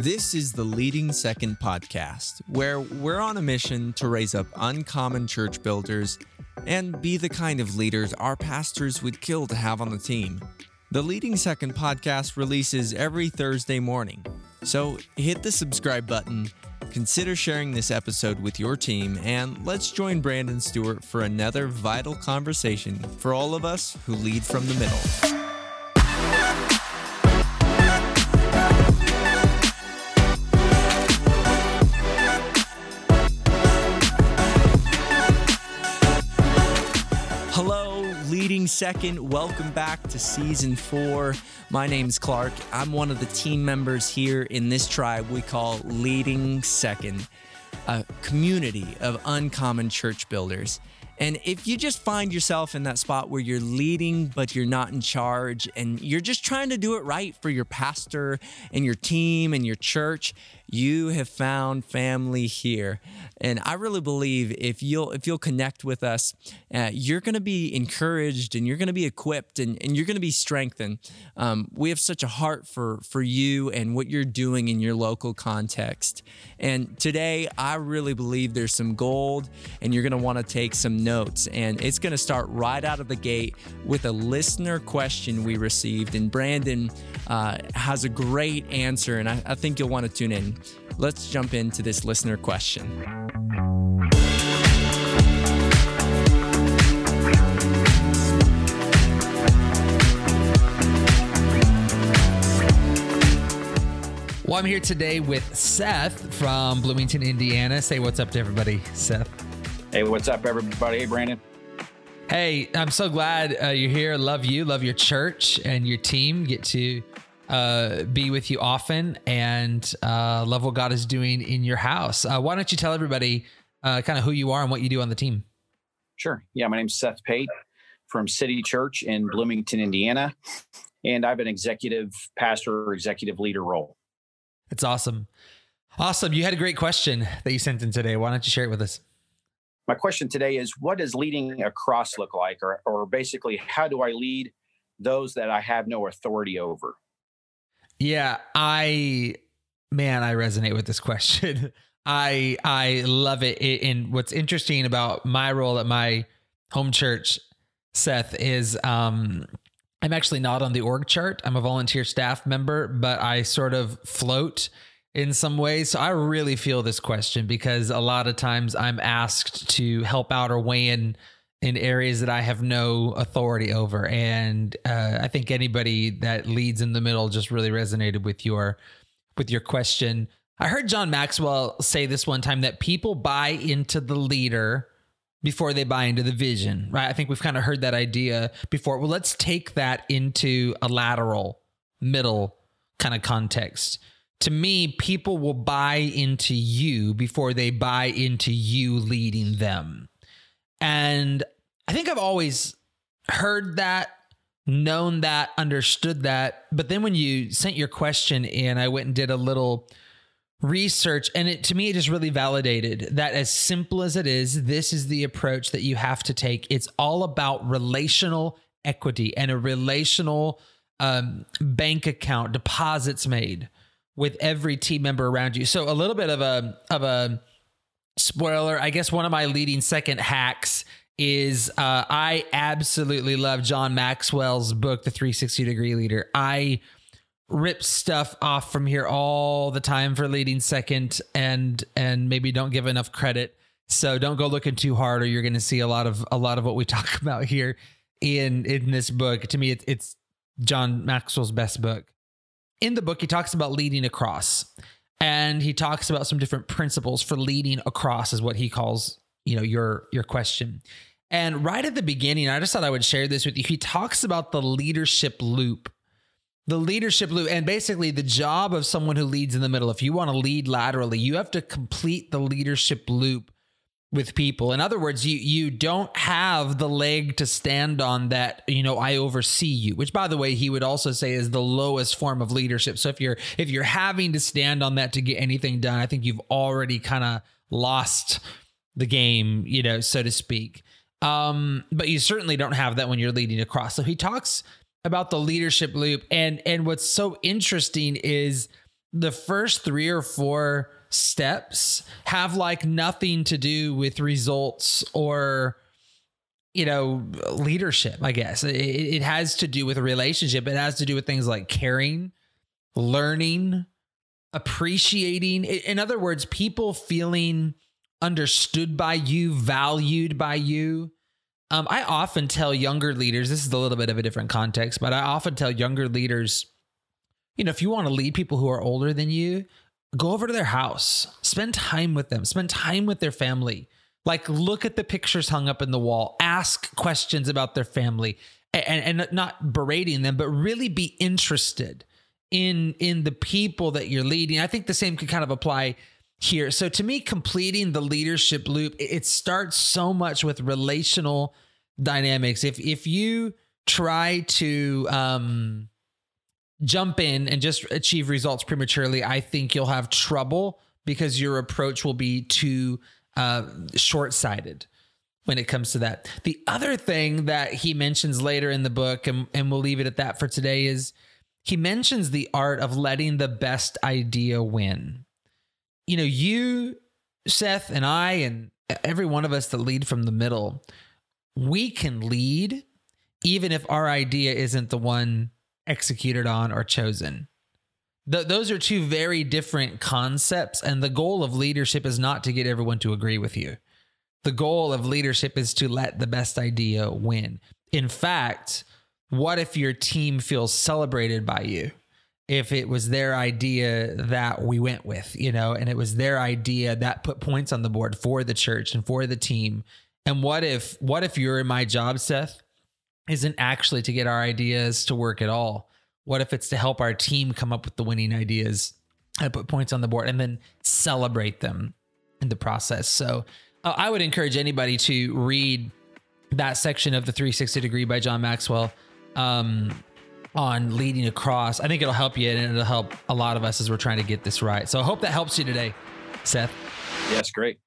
This is the Leading Second podcast, where we're on a mission to raise up uncommon church builders and be the kind of leaders our pastors would kill to have on the team. The Leading Second podcast releases every Thursday morning, so hit the subscribe button, consider sharing this episode with your team, and let's join Brandon Stewart for another vital conversation for all of us who lead from the middle. Second, Welcome back to season four. My name's Clark. I'm one of the team members here in this tribe we call Leading Second, a community of uncommon church builders. And if you just find yourself in that spot where you're leading, but you're not in charge, and you're just trying to do it right for your pastor and your team and your church, you have found family here. And I really believe if you'll if you'll connect with us, uh, you're going to be encouraged and you're going to be equipped and, and you're going to be strengthened. Um, we have such a heart for for you and what you're doing in your local context. And today, I really believe there's some gold, and you're going to want to take some notes. And it's going to start right out of the gate with a listener question we received. And Brandon uh, has a great answer, and I, I think you'll want to tune in. Let's jump into this listener question. Well, I'm here today with Seth from Bloomington, Indiana. Say what's up to everybody, Seth. Hey, what's up, everybody? Hey, Brandon. Hey, I'm so glad uh, you're here. Love you, love your church and your team. Get to uh, be with you often and uh, love what God is doing in your house. Uh, why don't you tell everybody uh, kind of who you are and what you do on the team? Sure. Yeah, my name's Seth Pate from City Church in Bloomington, Indiana, and I have an executive pastor or executive leader role. It's awesome. Awesome. You had a great question that you sent in today. Why don't you share it with us? My question today is what does leading across look like? Or, or basically, how do I lead those that I have no authority over? Yeah, I man, I resonate with this question. I I love it. And what's interesting about my role at my home church, Seth, is um I'm actually not on the org chart. I'm a volunteer staff member, but I sort of float in some ways. So I really feel this question because a lot of times I'm asked to help out or weigh in in areas that I have no authority over. And uh, I think anybody that leads in the middle just really resonated with your with your question. I heard John Maxwell say this one time that people buy into the leader before they buy into the vision, right? I think we've kind of heard that idea before. Well, let's take that into a lateral, middle kind of context. To me, people will buy into you before they buy into you leading them. And I think I've always heard that, known that, understood that. But then when you sent your question in, I went and did a little research and it to me it just really validated that as simple as it is this is the approach that you have to take it's all about relational equity and a relational um, bank account deposits made with every team member around you so a little bit of a of a spoiler i guess one of my leading second hacks is uh, i absolutely love john maxwell's book the 360 degree leader. I rip stuff off from here all the time for leading second and and maybe don't give enough credit. So don't go looking too hard or you're going to see a lot of a lot of what we talk about here in in this book. To me it, it's john maxwell's best book. In the book he talks about leading across and he talks about some different principles for leading across is what he calls you know your your question. And right at the beginning i just thought i would share this with you. He talks about the leadership loop. The leadership loop and basically the job of someone who leads in the middle. If you want to lead laterally you have to complete the leadership loop with people. In other words you you don't have the leg to stand on that you know i oversee you which by the way he would also say is the lowest form of leadership. So if you're if you're having to stand on that to get anything done i think you've already kind of lost the game you know so to speak. Um but you certainly don't have that when you're leading across. So he talks about the leadership loop. And and what's so interesting is the first three or four steps have like nothing to do with results or you know leadership i guess. It, it has to do with a relationship. It has to do with things like caring learning appreciating. In other words people feeling understood by you valued by you. Um, i often tell younger leaders this is a little bit of a different context but i often tell younger leaders you know if you want to lead people who are older than you go over to their house, spend time with them, spend time with their family. Like, look at the pictures hung up in the wall, ask questions about their family, and, and not berating them, but really be interested in in the people that you're leading. I think the same could kind of apply here. So to me, completing the leadership loop, it starts so much with relational dynamics. If if you try to um jump in and just achieve results prematurely, I think you'll have trouble because your approach will be too uh, short sighted when it comes to that. The other thing that he mentions later in the book, and, and we'll leave it at that for today, is he mentions the art of letting the best idea win. You know, you, Seth, and I, and every one of us that lead from the middle, we can lead even if our idea isn't the one executed on or chosen. Th- those are two very different concepts. And the goal of leadership is not to get everyone to agree with you. The goal of leadership is to let the best idea win. In fact, what if your team feels celebrated by you? If it was their idea that we went with, you know, and it was their idea that put points on the board for the church and for the team. And what if, what if you're in my job, Seth, isn't actually to get our ideas to work at all. What if it's to help our team come up with the winning ideas and put points on the board and then celebrate them in the process? So uh, I would encourage anybody to read that section of the 360 degree by John Maxwell um, on leading across. I think it'll help you and it'll help a lot of us as we're trying to get this right. So I hope that helps you today, Seth. Yes, great.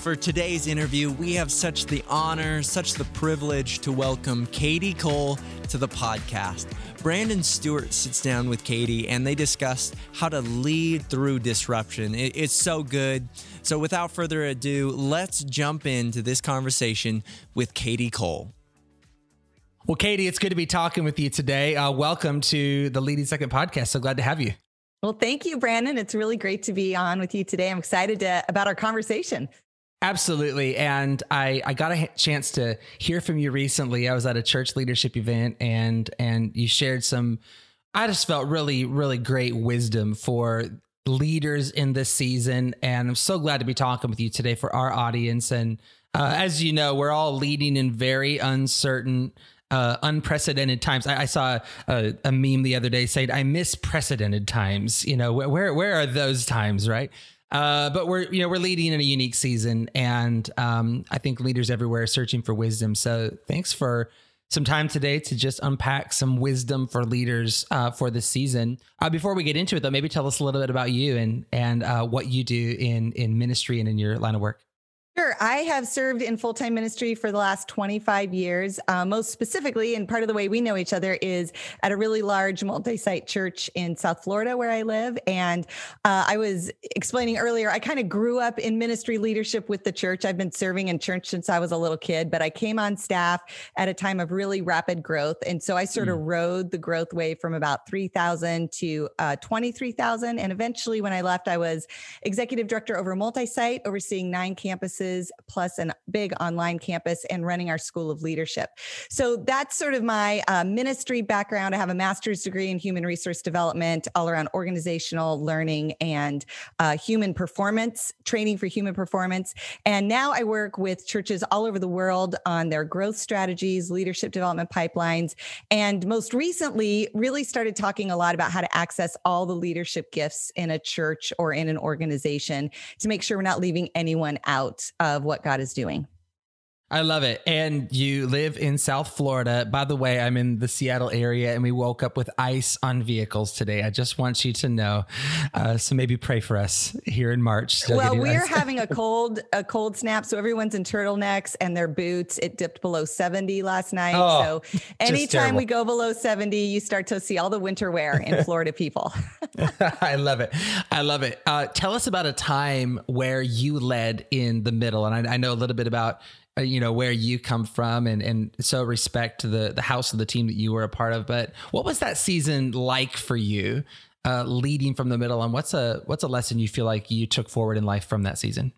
For today's interview, we have such the honor, such the privilege to welcome Kadi Cole to the podcast. Brandon Stewart sits down with Kadi and they discuss how to lead through disruption. It, it's so good. So, without further ado, let's jump into this conversation with Kadi Cole. Well, Kadi, it's good to be talking with you today. Uh, welcome to the Leading Second podcast. So glad to have you. Well, thank you, Brandon. It's really great to be on with you today. I'm excited to, about our conversation. Absolutely. And I, I got a chance to hear from you recently. I was at a church leadership event and and you shared some I just felt really, really great wisdom for leaders in this season. And I'm so glad to be talking with you today for our audience. And uh, as you know, we're all leading in very uncertain uh, unprecedented times. I, I saw a, a, meme the other day saying, "I miss precedented times." You know, where where are those times, right? Uh, but we're you know we're leading in a unique season, and um, I think leaders everywhere are searching for wisdom. So thanks for some time today to just unpack some wisdom for leaders uh, for this season. Uh, before we get into it, though, maybe tell us a little bit about you and and uh, what you do in in ministry and in your line of work. Sure. I have served in full time ministry for the last 25 years. Uh, most specifically, and part of the way we know each other is at a really large multi site church in South Florida where I live. And uh, I was explaining earlier, I kind of grew up in ministry leadership with the church. I've been serving in church since I was a little kid, but I came on staff at a time of really rapid growth. And so I sort mm. of rode the growth wave from about 3,000 to uh, 23,000. And eventually, when I left, I was executive director over multi site, overseeing nine campuses plus a big online campus and running our School of Leadership. So that's sort of my uh, ministry background. I have a master's degree in human resource development, all around organizational learning and uh, human performance, training for human performance. And now I work with churches all over the world on their growth strategies, leadership development pipelines, and most recently, really started talking a lot about how to access all the leadership gifts in a church or in an organization to make sure we're not leaving anyone out of what God is doing. I love it. And you live in South Florida. By the way, I'm in the Seattle area and we woke up with ice on vehicles today. I just want you to know. Uh, so maybe pray for us here in March. Well, we're having a cold a cold snap, so everyone's in turtlenecks and their boots. It dipped below 70 last night. Oh, so anytime we go below 70, you start to see all the winter wear in Florida people. I love it. I love it. Uh, tell us about a time where you led in the middle. And I, I know a little bit about you know where you come from and and so respect to the the house of the team that you were a part of but what was that season like for you uh, leading from the middle and what's a what's a lesson you feel like you took forward in life from that season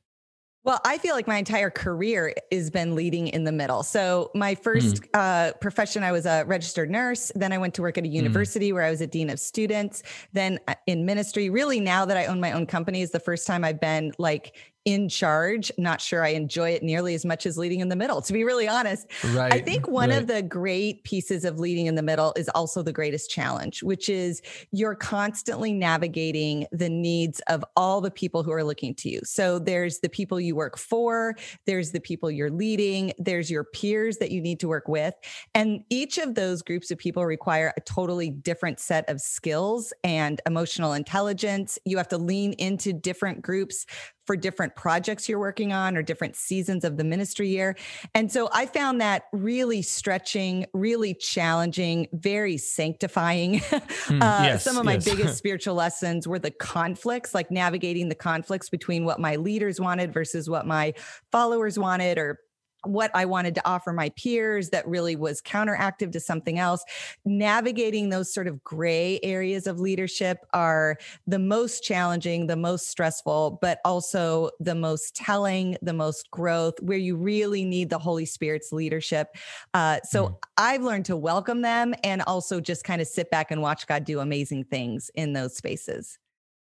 well, I feel like my entire career has been leading in the middle. So, my first mm. uh, profession, I was a registered nurse. Then I went to work at a hmm. university mm. where I was a dean of students. Then uh, in ministry, really now that I own my own company, is the first time I've been like in charge. Not sure I enjoy it nearly as much as leading in the middle, to be really honest. Right, I think one right. of the great pieces of leading in the middle is also the greatest challenge, which is you're constantly navigating the needs of all the people who are looking to you. So there's the people you work for, there's the people you're leading, there's your peers that you need to work with. And each of those groups of people require a totally different set of skills and emotional intelligence. You have to lean into different groups for different projects you're working on or different seasons of the ministry year. And so I found that really stretching, really challenging, very sanctifying. Mm, uh, yes, some of my yes. biggest spiritual lessons were the conflicts, like navigating the conflicts between what my leaders wanted versus what my followers wanted or what I wanted to offer my peers that really was counteractive to something else. Navigating those sort of gray areas of leadership are the most challenging, the most stressful, but also the most telling, the most growth, where you really need the Holy Spirit's leadership. Uh, so mm. I've learned to welcome them and also just kind of sit back and watch God do amazing things in those spaces.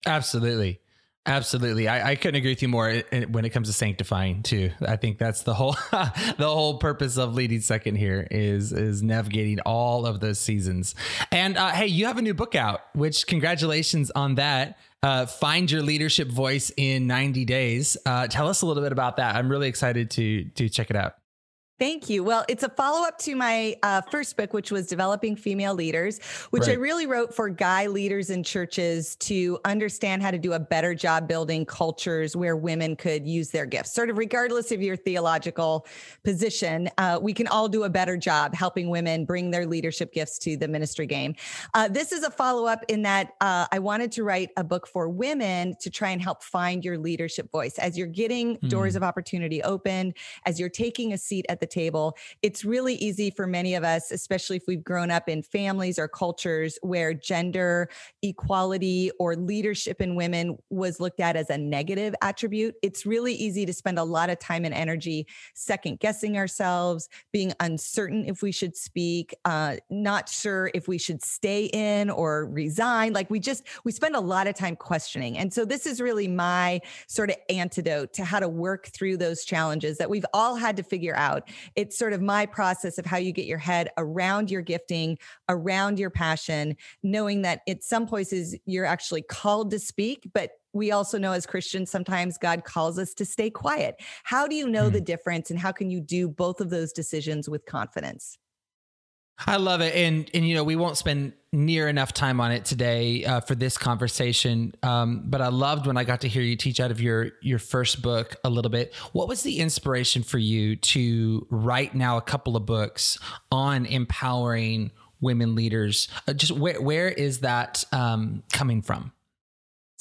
Absolutely. Absolutely, I, I, couldn't agree with you more when it comes to sanctifying too. I think that's the whole the whole purpose of leading second here is is navigating all of those seasons. And uh, hey, you have a new book out, which congratulations on that. Uh, Find your leadership voice in 90 days. Uh, tell us a little bit about that. I'm really excited to to check it out. Thank you. Well, it's a follow up to my uh, first book, which was Developing Female Leaders, which right. I really wrote for guy leaders in churches to understand how to do a better job building cultures where women could use their gifts. Sort of regardless of your theological position, uh, we can all do a better job helping women bring their leadership gifts to the ministry game. Uh, this is a follow up in that uh, I wanted to write a book for women to try and help find your leadership voice as you're getting mm. doors hmm. of opportunity open, as you're taking a seat at the table. It's really easy for many of us, especially if we've grown up in families or cultures where gender equality or leadership in women was looked at as a negative attribute. It's really easy to spend a lot of time and energy second guessing ourselves, being uncertain if we should speak, uh, not sure if we should stay in or resign. Like we just, we spend a lot of time questioning. And so this is really my sort of antidote to how to work through those challenges that we've all had to figure out it's sort of my process of how you get your head around your gifting, around your passion, knowing that at some places you're actually called to speak, but we also know as Christians, sometimes God calls us to stay quiet. How do you know mm. the difference and how can you do both of those decisions with confidence? I love it, and and you know we won't spend near enough time on it today uh, for this conversation. Um, but I loved when I got to hear you teach out of your your first book a little bit. What was the inspiration for you to write now a couple of books on empowering women leaders? Uh, just where where is that um, coming from?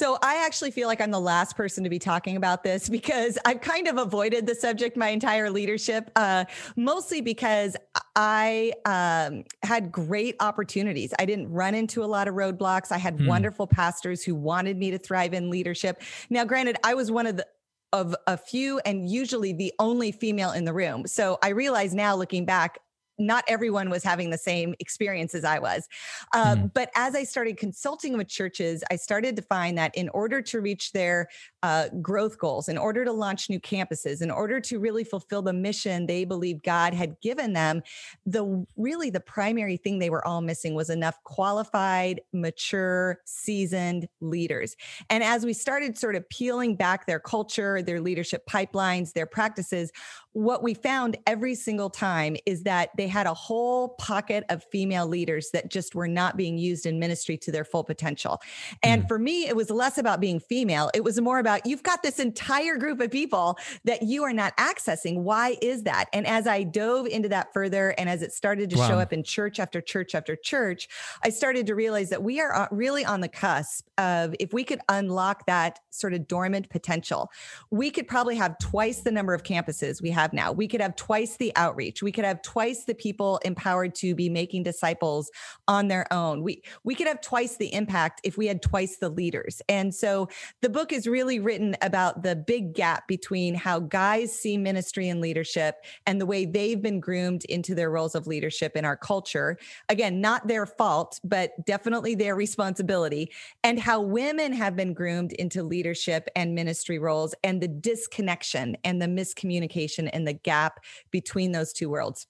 So I actually feel like I'm the last person to be talking about this because I've kind of avoided the subject my entire leadership, uh, mostly because I um, had great opportunities. I didn't run into a lot of roadblocks. I had hmm. wonderful pastors who wanted me to thrive in leadership. Now, granted, I was one of the of a few and usually the only female in the room. So I realize now looking back, not everyone was having the same experience as I was. Uh, mm. But as I started consulting with churches, I started to find that in order to reach their uh, growth goals, in order to launch new campuses, in order to really fulfill the mission they believe God had given them, the really the primary thing they were all missing was enough qualified, mature, seasoned leaders. And as we started sort of peeling back their culture, their leadership pipelines, their practices, what we found every single time is that they had a whole pocket of female leaders that just were not being used in ministry to their full potential. And mm. for me, it was less about being female. It was more about you've got this entire group of people that you are not accessing. Why is that? And as I dove into that further and as it started to wow. show up in church after church after church, I started to realize that we are uh, really on the cusp of if we could unlock that sort of dormant potential, we could probably have twice the number of campuses we have have now. We could have twice the outreach. We could have twice the people empowered to be making disciples on their own. We we could have twice the impact if we had twice the leaders. And so the book is really written about the big gap between how guys see ministry and leadership and the way they've been groomed into their roles of leadership in our culture. Again, not their fault, but definitely their responsibility and how women have been groomed into leadership and ministry roles and the disconnection and the miscommunication and the gap between those two worlds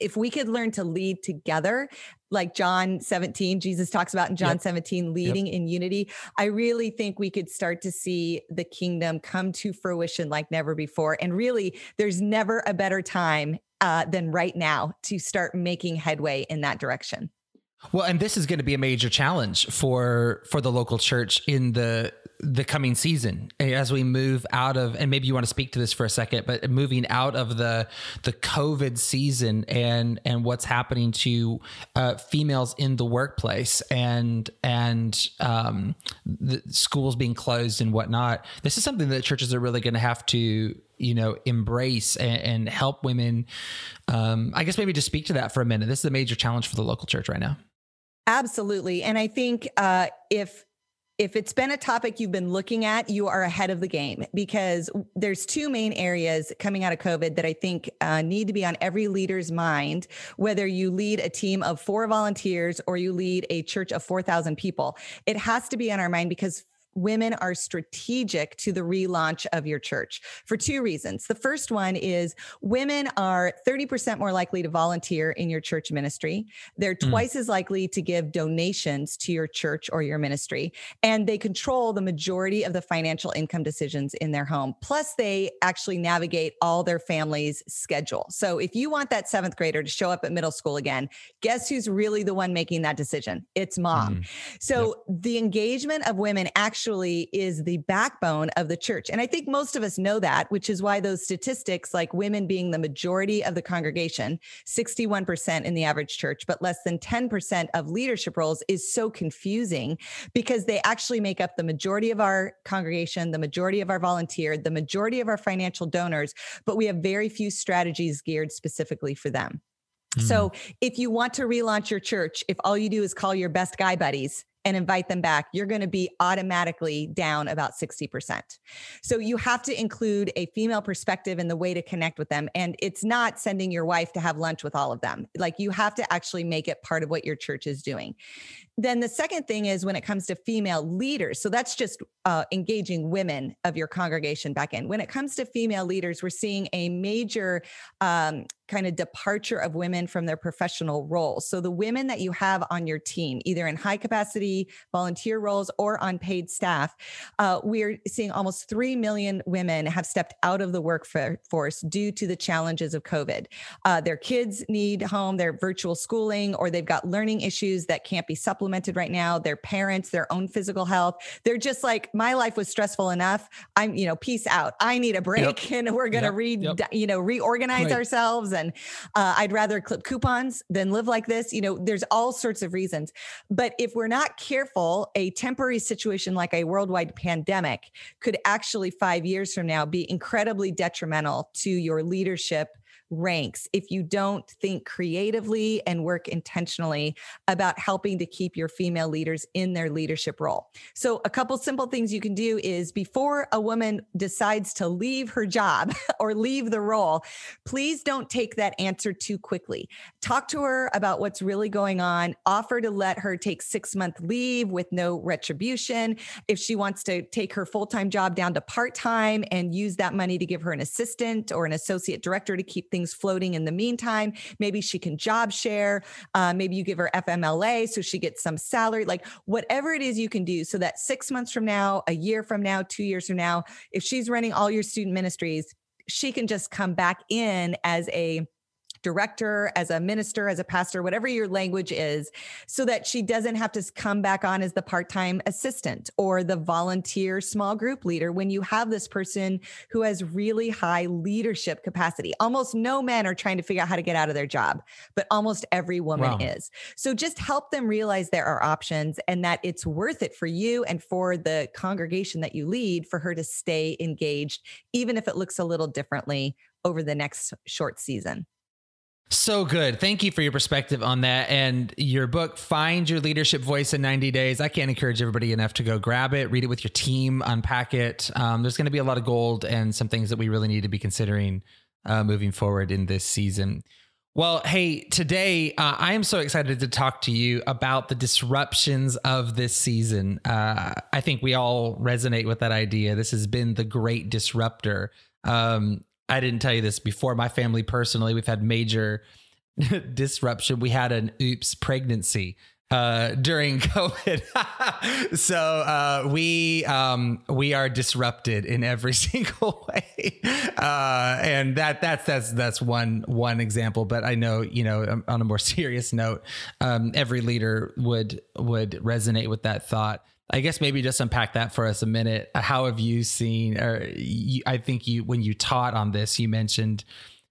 if we could learn to lead together like John 17 Jesus talks about in John yep. 17 leading yep. in unity I really think we could start to see the kingdom come to fruition like never before and really there's never a better time uh, than right now to start making headway in that direction well, and this is going to be a major challenge for for the local church in the the coming season. As we move out of and maybe you want to speak to this for a second but moving out of the the covid season and and what's happening to uh, females in the workplace and and um, the schools being closed and whatnot this is something that churches are really going to have to you know embrace and, and help women um, i guess maybe just speak to that for a minute. This is a major challenge for the local church right now. Absolutely. And I think uh, if if it's been a topic you've been looking at, you are ahead of the game because there's two main areas coming out of COVID that I think uh, need to be on every leader's mind, whether you lead a team of four volunteers or you lead a church of 4,000 people. It has to be on our mind because women are strategic to the relaunch of your church for two reasons. The first one is women are 30% more likely to volunteer in your church ministry. They're mm. twice as likely to give donations to your church or your ministry, and they control the majority of the financial income decisions in their home. Plus, they actually navigate all their family's schedule. So if you want that seventh grader to show up at middle school again, guess who's really the one making that decision? It's mom. Mm. So yep. the engagement of women actually actually is the backbone of the church. And I think most of us know that, which is why those statistics, like women being the majority of the congregation, 61% in the average church, but less than 10% of leadership roles, is so confusing because they actually make up the majority of our congregation, the majority of our volunteer, the majority of our financial donors, but we have very few strategies geared specifically for them. So, mm. if you want to relaunch your church, if all you do is call your best guy buddies and invite them back, you're going to be automatically down about 60%. So you have to include a female perspective in the way to connect with them. And it's not sending your wife to have lunch with all of them. Like you have to actually make it part of what your church is doing. Then the second thing is when it comes to female leaders. So that's just uh, engaging women of your congregation back in. When it comes to female leaders, we're seeing a major um, kind of departure of women from their professional roles. So the women that you have on your team, either in high capacity volunteer roles or on paid staff, uh, we're seeing almost 3 million women have stepped out of the workforce due to the challenges of COVID. Uh, their kids need home, their virtual schooling, or they've got learning issues that can't be supplemented right now, their parents, their own physical health. They're just like, my life was stressful enough. I'm, you know, peace out. I need a break yep. and we're going to yep. re, yep. you know, reorganize right. ourselves. And and uh, I'd rather clip coupons than live like this. You know, there's all sorts of reasons. But if we're not careful, a temporary situation like a worldwide pandemic could actually five years from now be incredibly detrimental to your leadership ranks if you don't think creatively and work intentionally about helping to keep your female leaders in their leadership role. So, a couple simple things you can do is before a woman decides to leave her job or leave the role, please don't take that answer too quickly. Talk to her about what's really going on, offer to let her take six month leave with no retribution. If she wants to take her full time job down to part time and use that money to give her an assistant or an associate director to keep things floating in the meantime, maybe she can job share. Uh, maybe you give her FMLA so she gets some salary, like whatever it is you can do so that six months from now, a year from now, two years from now, if she's running all your student ministries, she can just come back in as a director, as a minister, as a pastor, whatever your language is, so that she doesn't have to come back on as the part time assistant or the volunteer small group leader when you have this person who has really high leadership capacity. Almost no men are trying to figure out how to get out of their job, but almost every woman wow. is. So just help them realize there are options and that it's worth it for you and for the congregation that you lead for her to stay engaged, even if it looks a little differently over the next short season. So good. Thank you for your perspective on that. And your book, Find Your Leadership Voice in 90 Days. I can't encourage everybody enough to go grab it, read it with your team, unpack it. Um, there's going to be a lot of gold and some things that we really need to be considering uh, moving forward in this season. Well, hey, today uh, I am so excited to talk to you about the disruptions of this season. Uh, I think we all resonate with that idea. This has been the great disruptor. Um, I didn't tell you this before. My family personally, we've had major disruption. We had an oops pregnancy uh, during COVID. so uh, we um, we are disrupted in every single way, uh, and that that's that's that's one one example. But I know you know um, on a more serious note, um, every leader would would resonate with that thought. I guess maybe just unpack that for us a minute. How have you seen, or you, I think you, when you taught on this, you mentioned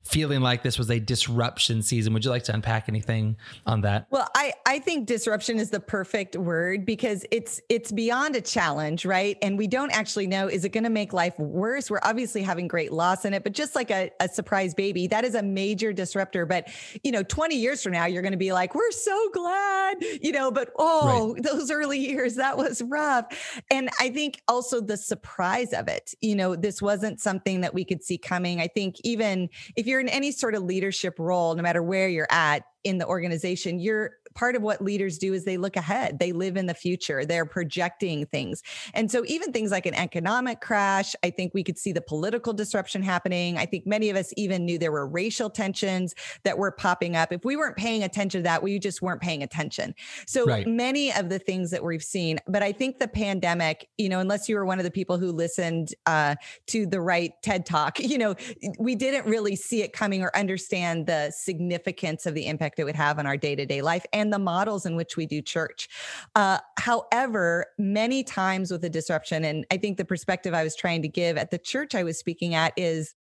feeling like this was a disruption season. Would you like to unpack anything on that? Well, I I think disruption is the perfect word because it's it's beyond a challenge, right? And we don't actually know is it going to make life worse? We're obviously having great loss in it, but just like a, a surprise baby, that is a major disruptor. But you know, 20 years from now, you're going to be like, we're so glad, you know, but oh, right. those early years, that was rough. And I think also the surprise of it, you know, this wasn't something that we could see coming. I think even if you're in any sort of leadership role, no matter where you're at, in the organization you're part of what leaders do is they look ahead they live in the future they're projecting things. And so even things like an economic crash i think we could see the political disruption happening. I think many of us even knew there were racial tensions that were popping up. If we weren't paying attention to that we just weren't paying attention. So right. many of the things that we've seen but i think the pandemic you know unless you were one of the people who listened uh, to the right ted talk you know we didn't really see it coming or understand the significance of the impact it would have on our day to day life and the models in which we do church. Uh, however, many times with a disruption, and I think the perspective I was trying to give at the church I was speaking at is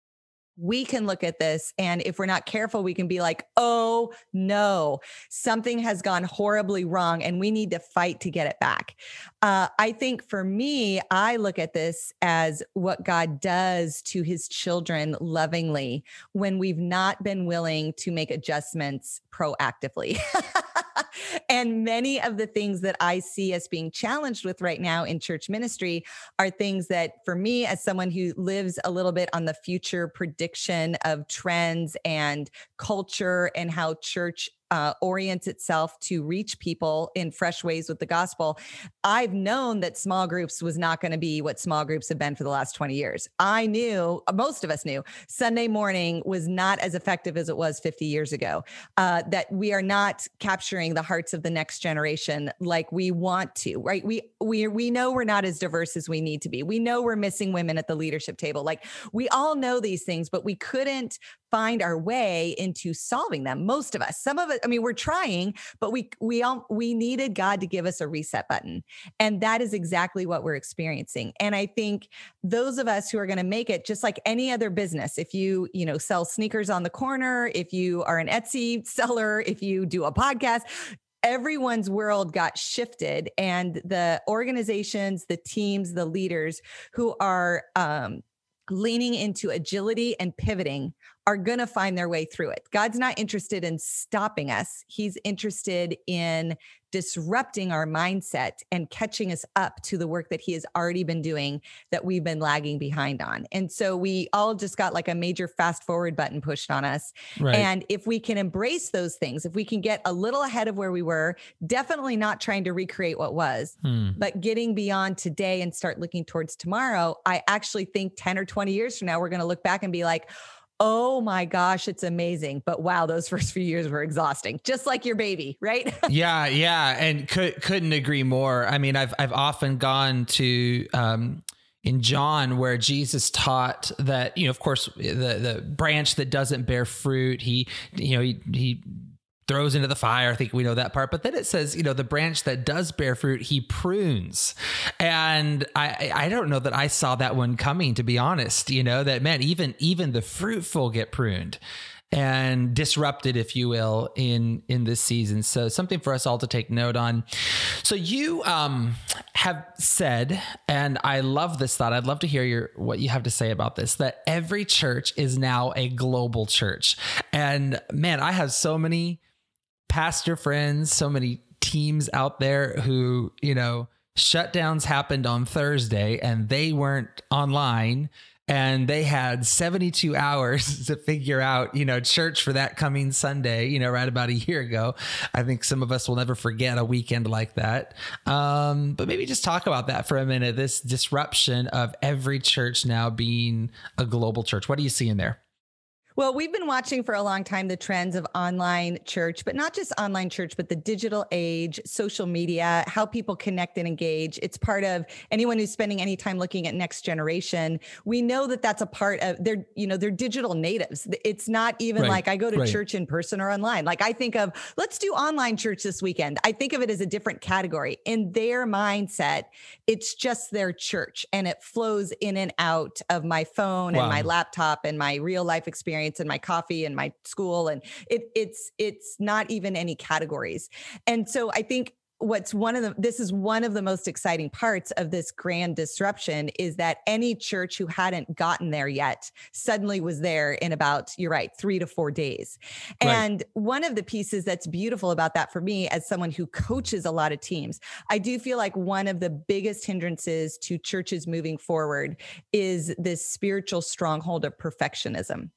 we can look at this and if we're not careful we can be like oh no something has gone horribly wrong and we need to fight to get it back uh, i think for me i look at this as what god does to his children lovingly when we've not been willing to make adjustments proactively and many of the things that I see as being challenged with right now in church ministry are things that, for me, as someone who lives a little bit on the future prediction of trends and culture and how church uh, orients itself to reach people in fresh ways with the gospel. I've known that small groups was not going to be what small groups have been for the last 20 years. I knew, uh, most of us knew, Sunday morning was not as effective as it was 50 years ago. Uh, that we are not capturing the hearts of the next generation like we want to, right? We we we know we're not as diverse as we need to be. We know we're missing women at the leadership table. Like we all know these things, but we couldn't find our way into solving them most of us some of i mean we're trying but we we all we needed god to give us a reset button and that is exactly what we're experiencing and i think those of us who are going to make it just like any other business if you you know sell sneakers on the corner if you are an etsy seller if you do a podcast everyone's world got shifted and the organizations the teams the leaders who are um, leaning into agility and pivoting are going to find their way through it. God's not interested in stopping us, He's interested in disrupting our mindset and catching us up to the work that He has already been doing that we've been lagging behind on. And so we all just got like a major fast forward button pushed on us. Right. And if we can embrace those things, if we can get a little ahead of where we were, definitely not trying to recreate what was, hmm. but getting beyond today and start looking towards tomorrow, I actually think 10 or 20 years from now, we're going to look back and be like, oh my gosh, it's amazing. But wow, those first few years were exhausting, just like your baby, right? yeah, yeah, and could couldn't agree more. I mean, I've I've often gone to um, in John where Jesus taught that you know, of course, the the branch that doesn't bear fruit, he you know he he throws into the fire. I think we know that part. But then it says, you know, the branch that does bear fruit, he prunes. And I I don't know that I saw that one coming, to be honest. You know, that man, even even the fruitful get pruned and disrupted if you will in in this season so something for us all to take note on so you um have said and i love this thought i'd love to hear your what you have to say about this that every church is now a global church and man i have so many pastor friends, so many teams out there who, you know, shutdowns happened on Thursday and they weren't online and they had 72 hours to figure out, you know, church for that coming Sunday, you know, right about a year ago. I think some of us will never forget a weekend like that. Um, but maybe just talk about that for a minute this disruption of every church now being a global church. What do you see in there? Well, we've been watching for a long time the trends of online church, but not just online church, but the digital age, social media, how people connect and engage. It's part of anyone who's spending any time looking at next generation. We know that that's a part of their, you know, they're digital natives. It's not even right. like I go to right. church in person or online. Like I think of, let's do online church this weekend. I think of it as a different category. In their mindset, it's just their church and it flows in and out of my phone wow. and my laptop and my real life experience experience and my coffee and my school and it it's it's not even any categories and so i think what's one of the this is one of the most exciting parts of this grand disruption is that any church who hadn't gotten there yet suddenly was there in about you're right 3 to 4 days. Right. And one of the pieces that's beautiful about that for me as someone who coaches a lot of teams, I do feel like one of the biggest hindrances to churches moving forward is this spiritual stronghold of perfectionism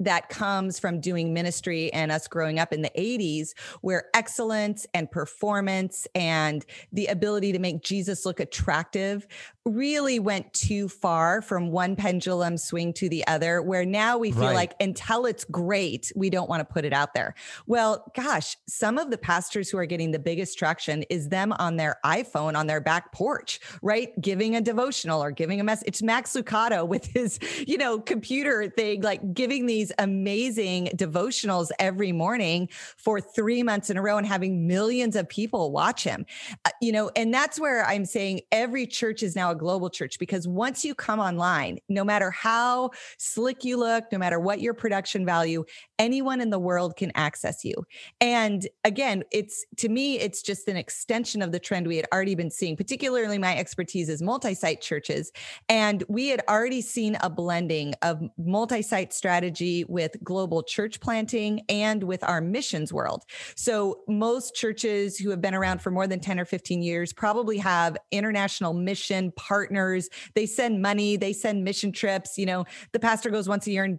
that comes from doing ministry and us growing up in the 80s, where excellence and performance and the ability to make Jesus look attractive really went too far from one pendulum swing to the other, where now we feel right. like until it's great, we don't want to put it out there. Well, gosh, some of the pastors who are getting the biggest traction is them on their iPhone on their back porch, right? Giving a devotional or giving a message. It's Max Lucado with his, you know, computer thing, like giving these amazing devotionals every morning for three months in a row and having millions of people watch him. Uh, you know, and that's where I'm saying every church is now a global church because once you come online, no matter how slick you look, no matter what your production value, anyone in the world can access you. And again, it's to me, it's just an extension of the trend we had already been seeing, particularly my expertise is multi site churches. And we had already seen a blending of multi site strategy with global church planting and with our missions world. So most churches who have been around for more than 10 or 15 years probably have international mission partners. They send money, they send mission trips. You know, the pastor goes once a year and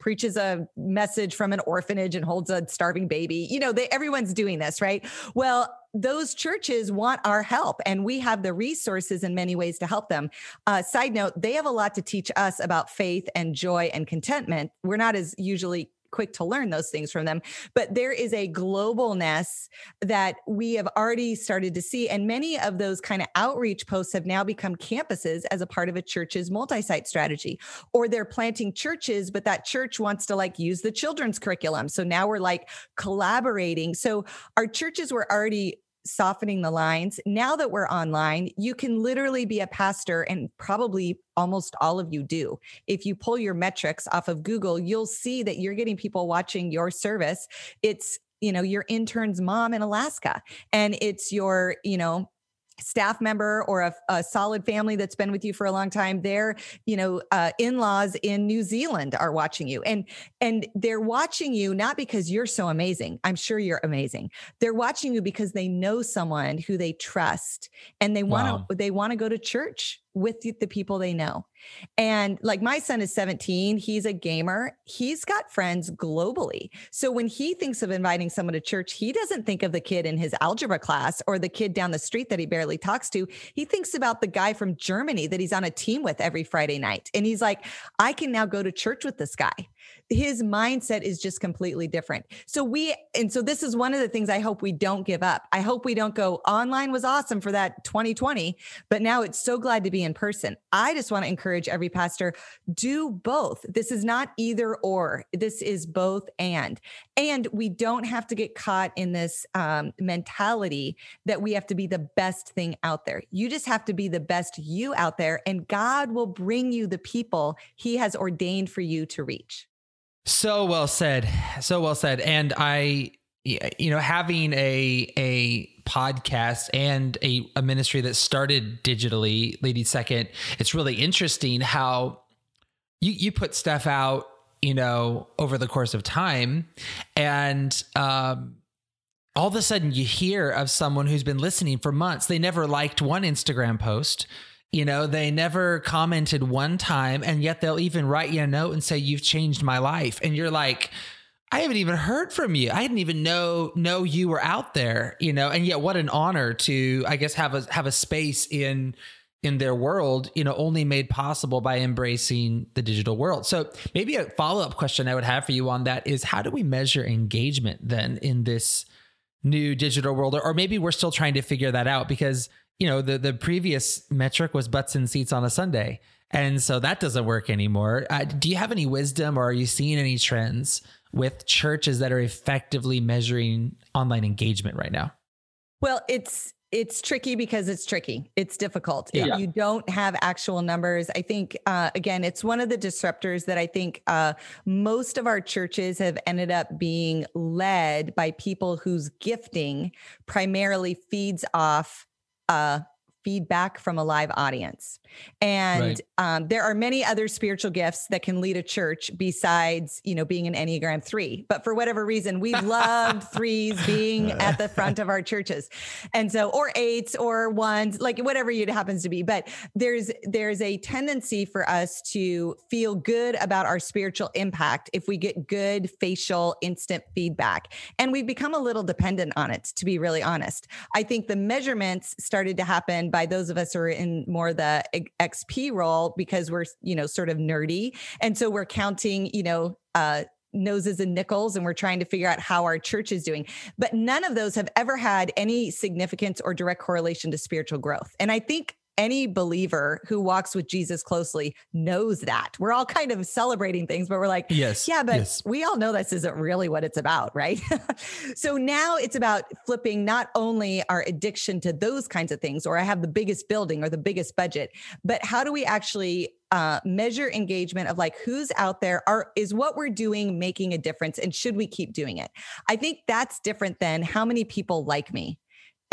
preaches a message from an orphanage and holds a starving baby. You know, they, everyone's doing this, right? Well, those churches want our help and we have the resources in many ways to help them. Uh, side note, they have a lot to teach us about faith and joy and contentment. We're not as usually quick to learn those things from them. But there is a globalness that we have already started to see. And many of those kind of outreach posts have now become campuses as a part of a church's multi site strategy. Or they're planting churches, but that church wants to like use the children's curriculum. So now we're like collaborating. So our churches were already softening the lines. Now that we're online, you can literally be a pastor, and probably almost all of you do. If you pull your metrics off of Google, you'll see that you're getting people watching your service. It's you know your intern's mom in Alaska, and it's your you know staff member or a, a, solid family that's been with you for a long time their you know uh, in-laws in new zealand are watching you. And and they're watching you not because you're so amazing i'm sure you're amazing. They're watching you because they know someone who they trust and they want to wow. they want to go to church with the people they know. And like my son is 17, he's a gamer. He's got friends globally. So when he thinks of inviting someone to church, he doesn't think of the kid in his algebra class or the kid down the street that he barely talks to. He thinks about the guy from Germany that he's on a team with every Friday night. And he's like, I can now go to church with this guy his mindset is just completely different. So we, and so this is one of the things I hope we don't give up. I hope we don't go online was awesome for that 2020, but now it's so glad to be in person. I just want to encourage every pastor do both. This is not either or. This is both and. And we don't have to get caught in this um, mentality that we have to be the best thing out there. You just have to be the best you out there, and God will bring you the people He has ordained for you to reach. So well said. So well said. And I, you know, having a a podcast and a, a ministry that started digitally, Leading Second, it's really interesting how you you put stuff out, you know, over the course of time, and um, all of a sudden you hear of someone who's been listening for months. They never liked one Instagram post you know, they never commented one time, and yet they'll even write you a note and say, You've changed my life. And you're like, I haven't even heard from you. I didn't even know know you were out there, you know. And yet, what an honor to, I guess, have a have a space in in their world, you know, only made possible by embracing the digital world. So maybe a follow up question I would have for you on that is, how do we measure engagement then in this new digital world, or, or maybe we're still trying to figure that out because you know, the the previous metric was butts and seats on a Sunday. And so that doesn't work anymore. Uh, do you have any wisdom or are you seeing any trends with churches that are effectively measuring online engagement right now? Well, it's it's tricky because it's tricky. It's difficult. Yeah. You don't have actual numbers. I think, uh, again, it's one of the disruptors that I think uh, most of our churches have ended up being led by people whose gifting primarily feeds off uh, feedback from a live audience. And right. um, there are many other spiritual gifts that can lead a church besides, you know, being an Enneagram three. But for whatever reason, we loved threes being at the front of our churches. And so, or eights or ones, like whatever it happens to be. But there's there's a tendency for us to feel good about our spiritual impact if we get good facial instant feedback. And we've become a little dependent on it, to be really honest. I think the measurements started to happen by those of us who are in more the XP role because we're, you know, sort of nerdy. And so we're counting, you know, uh, noses and nickels and we're trying to figure out how our church is doing. But none of those have ever had any significance or direct correlation to spiritual growth. And I think any believer who walks with Jesus closely knows that. We're all kind of celebrating things, but we're like, yes, yeah, but yes. we all know this isn't really what it's about, right? so now it's about flipping not only our addiction to those kinds of things, or I have the biggest building or the biggest budget, but how do we actually uh, measure engagement of like who's out there are is what we're doing making a difference and should we keep doing it i think that's different than how many people like me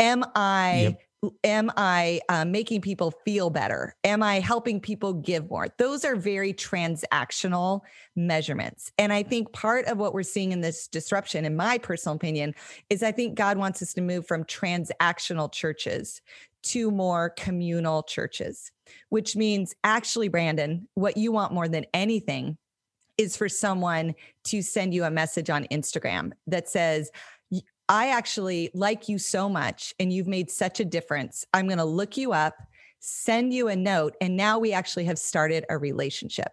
am i yep am I uh, making people feel better? Am I helping people give more? Those are very transactional measurements. And I think part of what we're seeing in this disruption, in my personal opinion, is I think God wants us to move from transactional churches to more communal churches, which means actually, Brandon, what you want more than anything is for someone to send you a message on Instagram that says, I actually like you so much and you've made such a difference. I'm going to look you up, send you a note, and now we actually have started a relationship.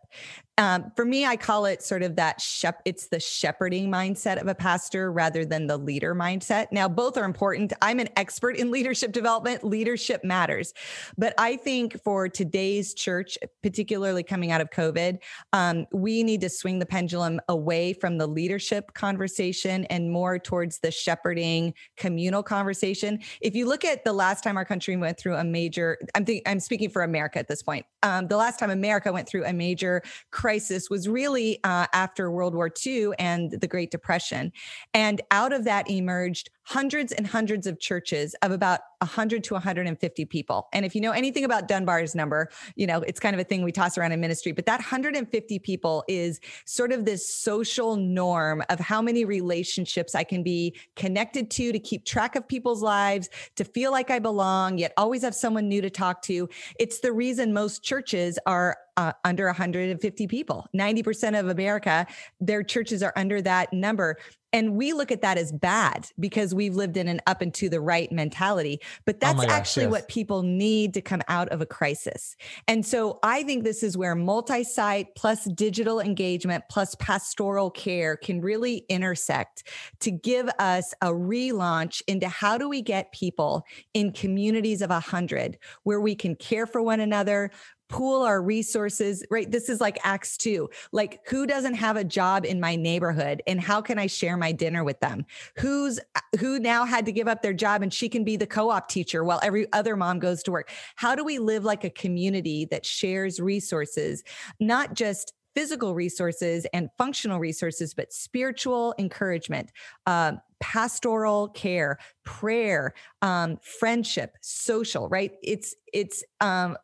Um, for me, I call it sort of that shep. It's the shepherding mindset of a pastor rather than the leader mindset. Now, both are important. I'm an expert in leadership development. Leadership matters, but I think for today's church, particularly coming out of COVID, um, we need to swing the pendulum away from the leadership conversation and more towards the shepherding communal conversation. If you look at the last time our country went through a major, I'm think, I'm speaking for America at this point. Um, the last time America went through a major crisis was really uh, after World War II and the Great Depression. And out of that emerged hundreds and hundreds of churches of about 100 to 150 people. And if you know anything about Dunbar's number, you know, it's kind of a thing we toss around in ministry, but that 150 people is sort of this social norm of how many relationships I can be connected to to keep track of people's lives, to feel like I belong, yet always have someone new to talk to. It's the reason most churches are uh, under 150 people. 90% of America, their churches are under that number. And we look at that as bad because we've lived in an up and to the right mentality. But oh that's oh gosh, actually yes. what people need to come out of a crisis. And so I think this is where multi site plus digital engagement plus pastoral care can really intersect to give us a relaunch into how do we get people in communities of 100 where we can care for one another, pool our resources, right? This is like Acts 2. Like, who doesn't have a job in my neighborhood and how can I share my dinner with them? Who's who now had to give up their job and she can be the co-op teacher while every other mom goes to work? How do we live like a community that shares resources, not just physical resources and functional resources, but spiritual encouragement, um, pastoral care, prayer, um, friendship, social. Right? It's it's um,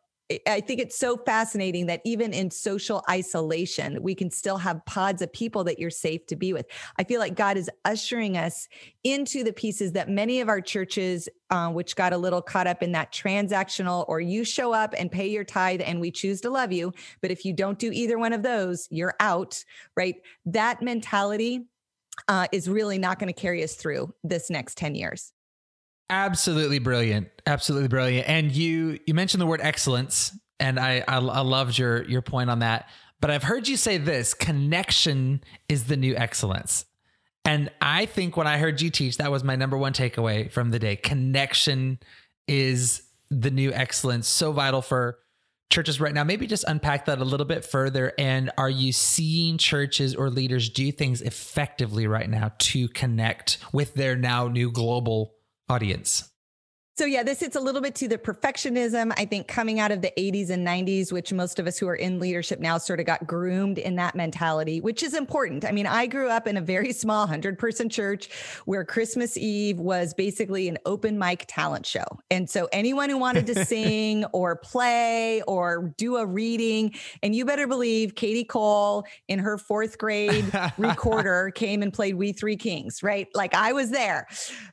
I think it's so fascinating that even in social isolation, we can still have pods of people that you're safe to be with. I feel like God is ushering us into the pieces that many of our churches, uh, which got a little caught up in that transactional, or you show up and pay your tithe and we choose to love you. But if you don't do either one of those, you're out, right? That mentality uh, is really not going to carry us through this next 10 years. Absolutely brilliant. Absolutely brilliant. And you you mentioned the word excellence, and I, I I loved your your point on that. But I've heard you say this: connection is the new excellence. And I think when I heard you teach, that was my number one takeaway from the day. Connection is the new excellence. So vital for churches right now. Maybe just unpack that a little bit further. And are you seeing churches or leaders do things effectively right now to connect with their now new global audience? So, yeah, this hits a little bit to the perfectionism. I think coming out of the 80s and 90s, which most of us who are in leadership now sort of got groomed in that mentality, which is important. I mean, I grew up in a very small 100 person church where Christmas Eve was basically an open mic talent show. And so, anyone who wanted to sing or play or do a reading, and you better believe Kadi Cole in her fourth grade recorder came and played We Three Kings, right? Like I was there.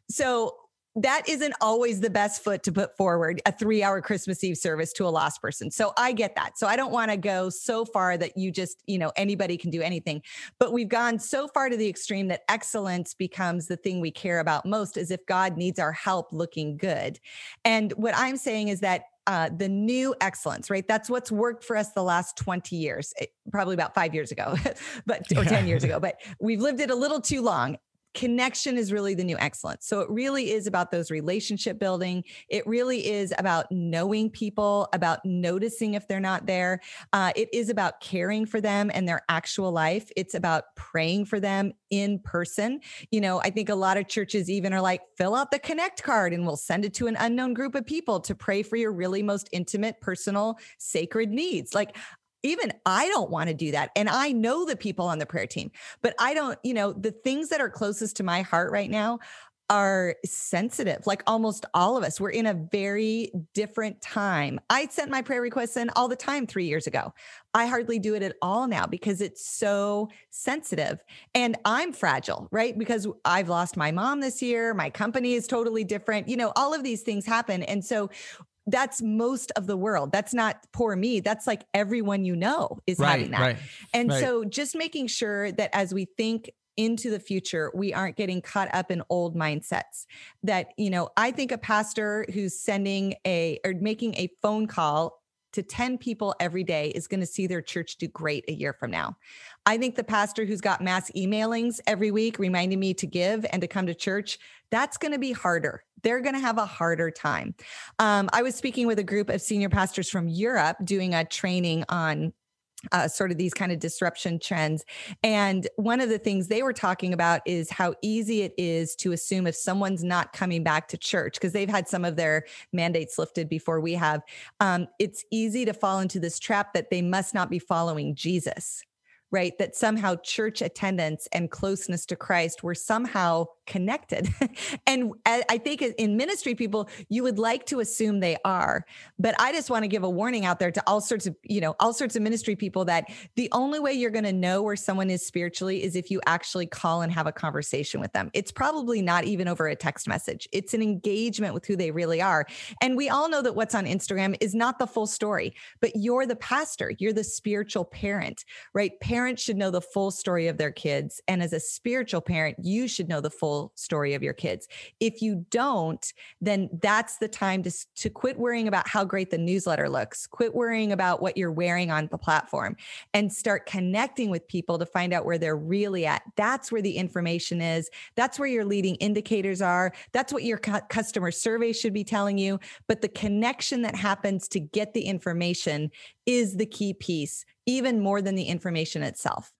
So, that isn't always the best foot to put forward a three hour Christmas Eve service to a lost person. So I get that. So I don't want to go so far that you just, you know, anybody can do anything. But we've gone so far to the extreme that excellence becomes the thing we care about most as if God needs our help looking good. And what I'm saying is that uh, the new excellence, right? That's what's worked for us the last 20 years, eh, probably about five years ago, but or 10 years ago, but we've lived it a little too long connection is really the new excellence. So it really is about those relationship building. It really is about knowing people, about noticing if they're not there. Uh, it is about caring for them and their actual life. It's about praying for them in person. You know, I think a lot of churches even are like, fill out the connect card and we'll send it to an unknown group of people to pray for your really most intimate, personal, sacred needs. Like, even I don't want to do that. And I know the people on the prayer team, but I don't, you know, the things that are closest to my heart right now are sensitive. Like almost all of us, we're in a very different time. I sent my prayer requests in all the time three years ago. I hardly do it at all now because it's so sensitive. And I'm fragile, right? Because I've lost my mom this year. My company is totally different. You know, all of these things happen. And so that's most of the world. That's not poor me. That's like everyone you know is right, having that. Right, and right. so just making sure that as we think into the future, we aren't getting caught up in old mindsets. That, you know, I think a pastor who's sending a or making a phone call to 10 people every day is going to see their church do great a year from now. I think the pastor who's got mass emailings every week reminding me to give and to come to church, that's going to be harder they're going to have a harder time. Um, I was speaking with a group of senior pastors from Europe doing a training on uh, sort of these kind of disruption trends. And one of the things they were talking about is how easy it is to assume if someone's not coming back to church, because they've had some of their mandates lifted before we have. Um, it's easy to fall into this trap that they must not be following Jesus right? That somehow church attendance and closeness to Christ were somehow connected. and I think in ministry people, you would like to assume they are. But I just want to give a warning out there to all sorts of, you know, all sorts of ministry people that the only way you're going to know where someone is spiritually is if you actually call and have a conversation with them. It's probably not even over a text message. It's an engagement with who they really are. And we all know that what's on Instagram is not the full story, but you're the pastor, you're the spiritual parent, right? Parents should know the full story of their kids. And as a spiritual parent, you should know the full story of your kids. If you don't, then that's the time to, to quit worrying about how great the newsletter looks, quit worrying about what you're wearing on the platform, and start connecting with people to find out where they're really at. That's where the information is. That's where your leading indicators are. That's what your cu- customer survey should be telling you. But the connection that happens to get the information is the key piece, even more than the information itself.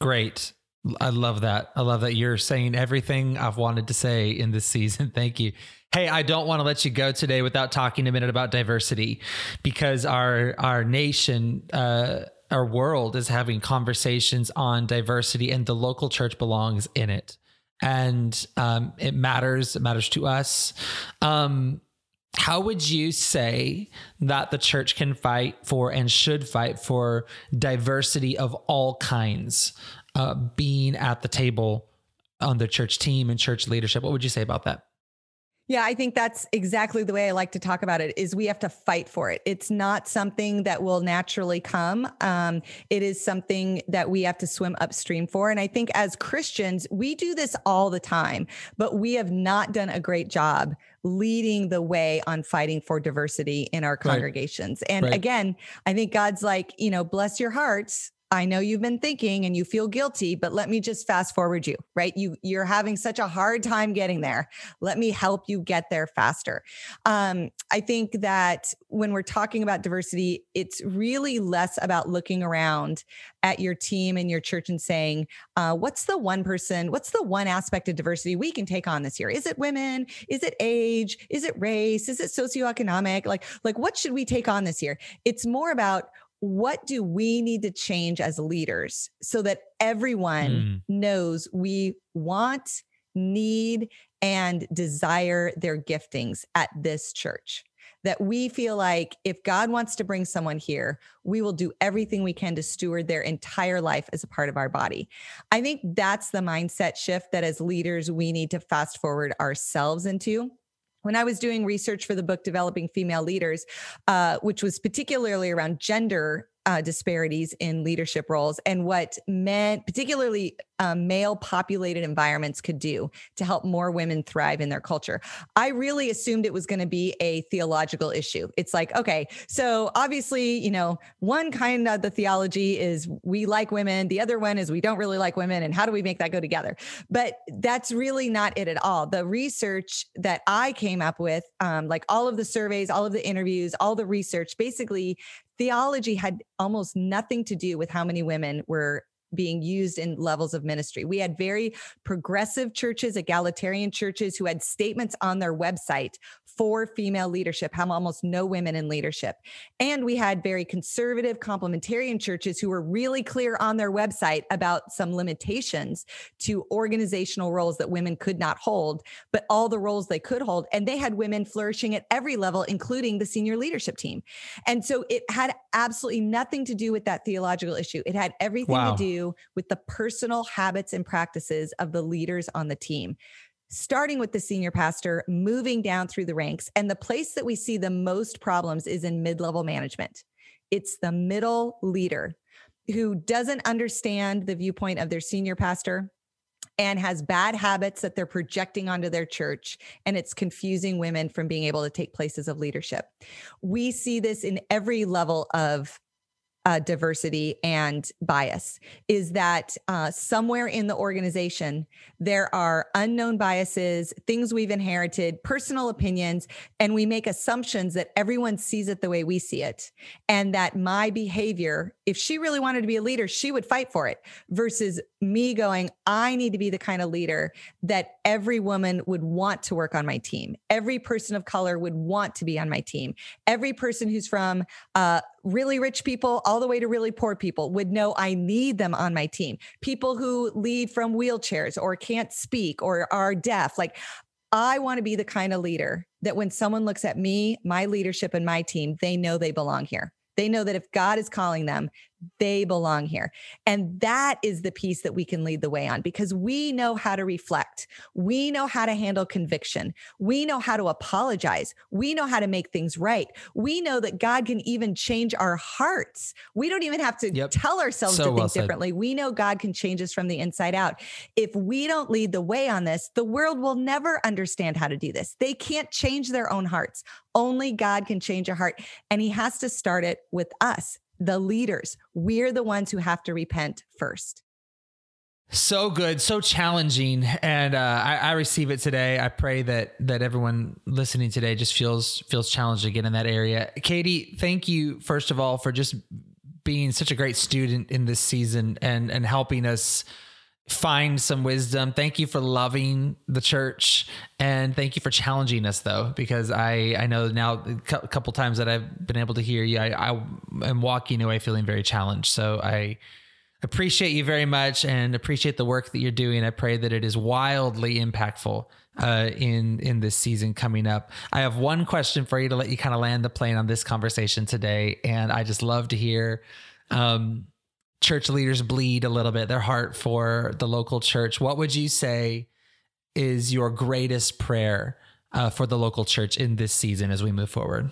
Great. I love that. I love that you're saying everything I've wanted to say in this season. Thank you. Hey, I don't want to let you go today without talking a minute about diversity because our our nation uh our world is having conversations on diversity and the local church belongs in it and um, it matters it matters to us um, how would you say that the church can fight for and should fight for diversity of all kinds uh, being at the table on the church team and church leadership what would you say about that yeah, I think that's exactly the way I like to talk about it is we have to fight for it. It's not something that will naturally come. Um, it is something that we have to swim upstream for. And I think as Christians, we do this all the time, but we have not done a great job leading the way on fighting for diversity in our congregations. Right. And right. again, I think God's like, you know, bless your hearts I know you've been thinking and you feel guilty, but let me just fast forward you, right? You you're having such a hard time getting there. Let me help you get there faster. Um, I think that when we're talking about diversity, it's really less about looking around at your team and your church and saying, uh, what's the one person, what's the one aspect of diversity we can take on this year? Is it women? Is it age? Is it race? Is it socioeconomic? Like, like what should we take on this year? It's more about what do we need to change as leaders so that everyone mm. knows we want, need, and desire their giftings at this church? That we feel like if God wants to bring someone here, we will do everything we can to steward their entire life as a part of our body. I think that's the mindset shift that as leaders, we need to fast forward ourselves into when I was doing research for the book Developing Female Leaders, uh, which was particularly around gender uh, disparities in leadership roles and what men, particularly um, male populated environments, could do to help more women thrive in their culture. I really assumed it was going to be a theological issue. It's like, okay, so obviously, you know, one kind of the theology is we like women, the other one is we don't really like women, and how do we make that go together? But that's really not it at all. The research that I came up with, um, like all of the surveys, all of the interviews, all the research, basically theology had almost nothing to do with how many women were being used in levels of ministry. We had very progressive churches, egalitarian churches who had statements on their website for female leadership, have almost no women in leadership. And we had very conservative complementarian churches who were really clear on their website about some limitations to organizational roles that women could not hold, but all the roles they could hold. And they had women flourishing at every level, including the senior leadership team. And so it had absolutely nothing to do with that theological issue. It had everything wow. to do with the personal habits and practices of the leaders on the team starting with the senior pastor, moving down through the ranks. And the place that we see the most problems is in mid level management. It's the middle leader who doesn't understand the viewpoint of their senior pastor and has bad habits that they're projecting onto their church. And it's confusing women from being able to take places of leadership. We see this in every level of uh, diversity and bias is that uh, somewhere in the organization there are unknown biases things we've inherited personal opinions and we make assumptions that everyone sees it the way we see it. And that my behavior if she really wanted to be a leader, she would fight for it versus me going, I need to be the kind of leader that every woman would want to work on my team. Every person of color would want to be on my team. Every person who's from uh, really rich people all the way to really poor people would know I need them on my team. People who lead from wheelchairs or can't speak or are deaf, like I want to be the kind of leader that when someone looks at me, my leadership, and my team, they know they belong here. They know that if God is calling them, they belong here. And that is the piece that we can lead the way on because we know how to reflect. We know how to handle conviction. We know how to apologize. We know how to make things right. We know that God can even change our hearts. We don't even have to yep. tell ourselves so to think differently. We know God can change us from the inside out. If we don't lead the way on this, the world will never understand how to do this. They can't change their own hearts. Only God can change a heart. And He has to start it with us the leaders. We're the ones who have to repent first. So good, so challenging, and uh, I, I, receive it today. I pray that that everyone listening today just feels feels challenged again in that area. Kadi, thank you first of all for just being such a great student in this season and and helping us find some wisdom. Thank you for loving the church and thank you for challenging us though, because I, I know now a couple times that I've been able to hear you, I, I am walking away feeling very challenged. So I appreciate you very much and appreciate the work that you're doing. I pray that it is wildly impactful uh, in in this season coming up. I have one question for you to let you kind of land the plane on this conversation today, and I just love to hear um, church leaders bleed a little bit, their heart for the local church, what would you say is your greatest prayer uh, for the local church in this season as we move forward?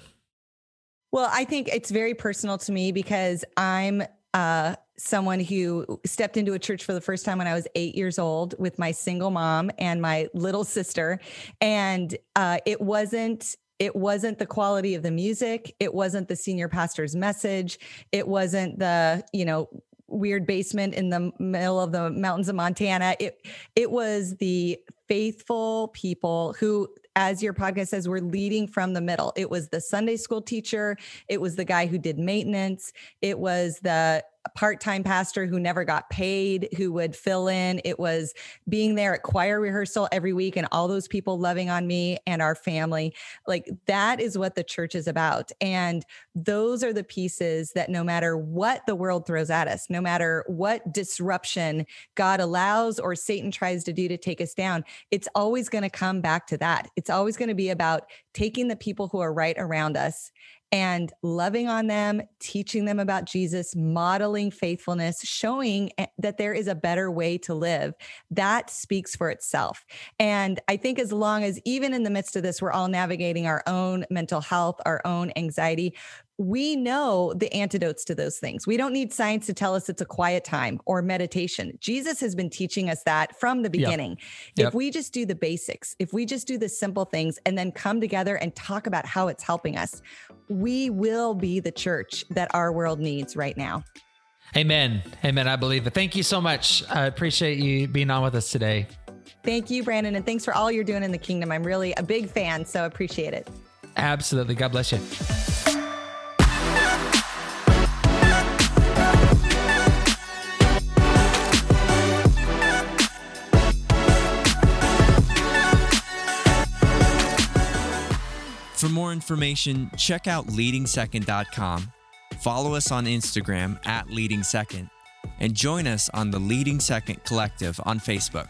Well, I think it's very personal to me because I'm uh, someone who stepped into a church for the first time when I was eight years old with my single mom and my little sister. And uh, it wasn't it wasn't the quality of the music it wasn't the senior pastor's message it wasn't the you know weird basement in the middle of the mountains of Montana. It it was the faithful people who as your podcast says we're leading from the middle. It was the Sunday school teacher, it was the guy who did maintenance, it was the part-time pastor who never got paid who would fill in it was being there at choir rehearsal every week and all those people loving on me and our family like that is what the church is about and those are the pieces that no matter what the world throws at us no matter what disruption god allows or satan tries to do to take us down it's always going to come back to that it's always going to be about taking the people who are right around us and loving on them, teaching them about Jesus, modeling faithfulness, showing eh, that there is a better way to live. That speaks for itself. And I think as long as, even in the midst of this, we're all navigating our own mental health, our own anxiety, we know the antidotes to those things. We don't need science to tell us it's a quiet time or meditation. Jesus has been teaching us that from the beginning. Yep. Yep. If we just do the basics, if we just do the simple things and then come together and talk about how it's helping us, we will be the church that our world needs right now. Amen. Amen. I believe it. Thank you so much. I appreciate you being on with us today. Thank you, Brandon. And thanks for all you're doing in the kingdom. I'm really a big fan, so appreciate it. Absolutely. God bless you. For more information, check out leadingsecond.com, follow us on Instagram at Leading Second, and join us on the Leading Second Collective on Facebook.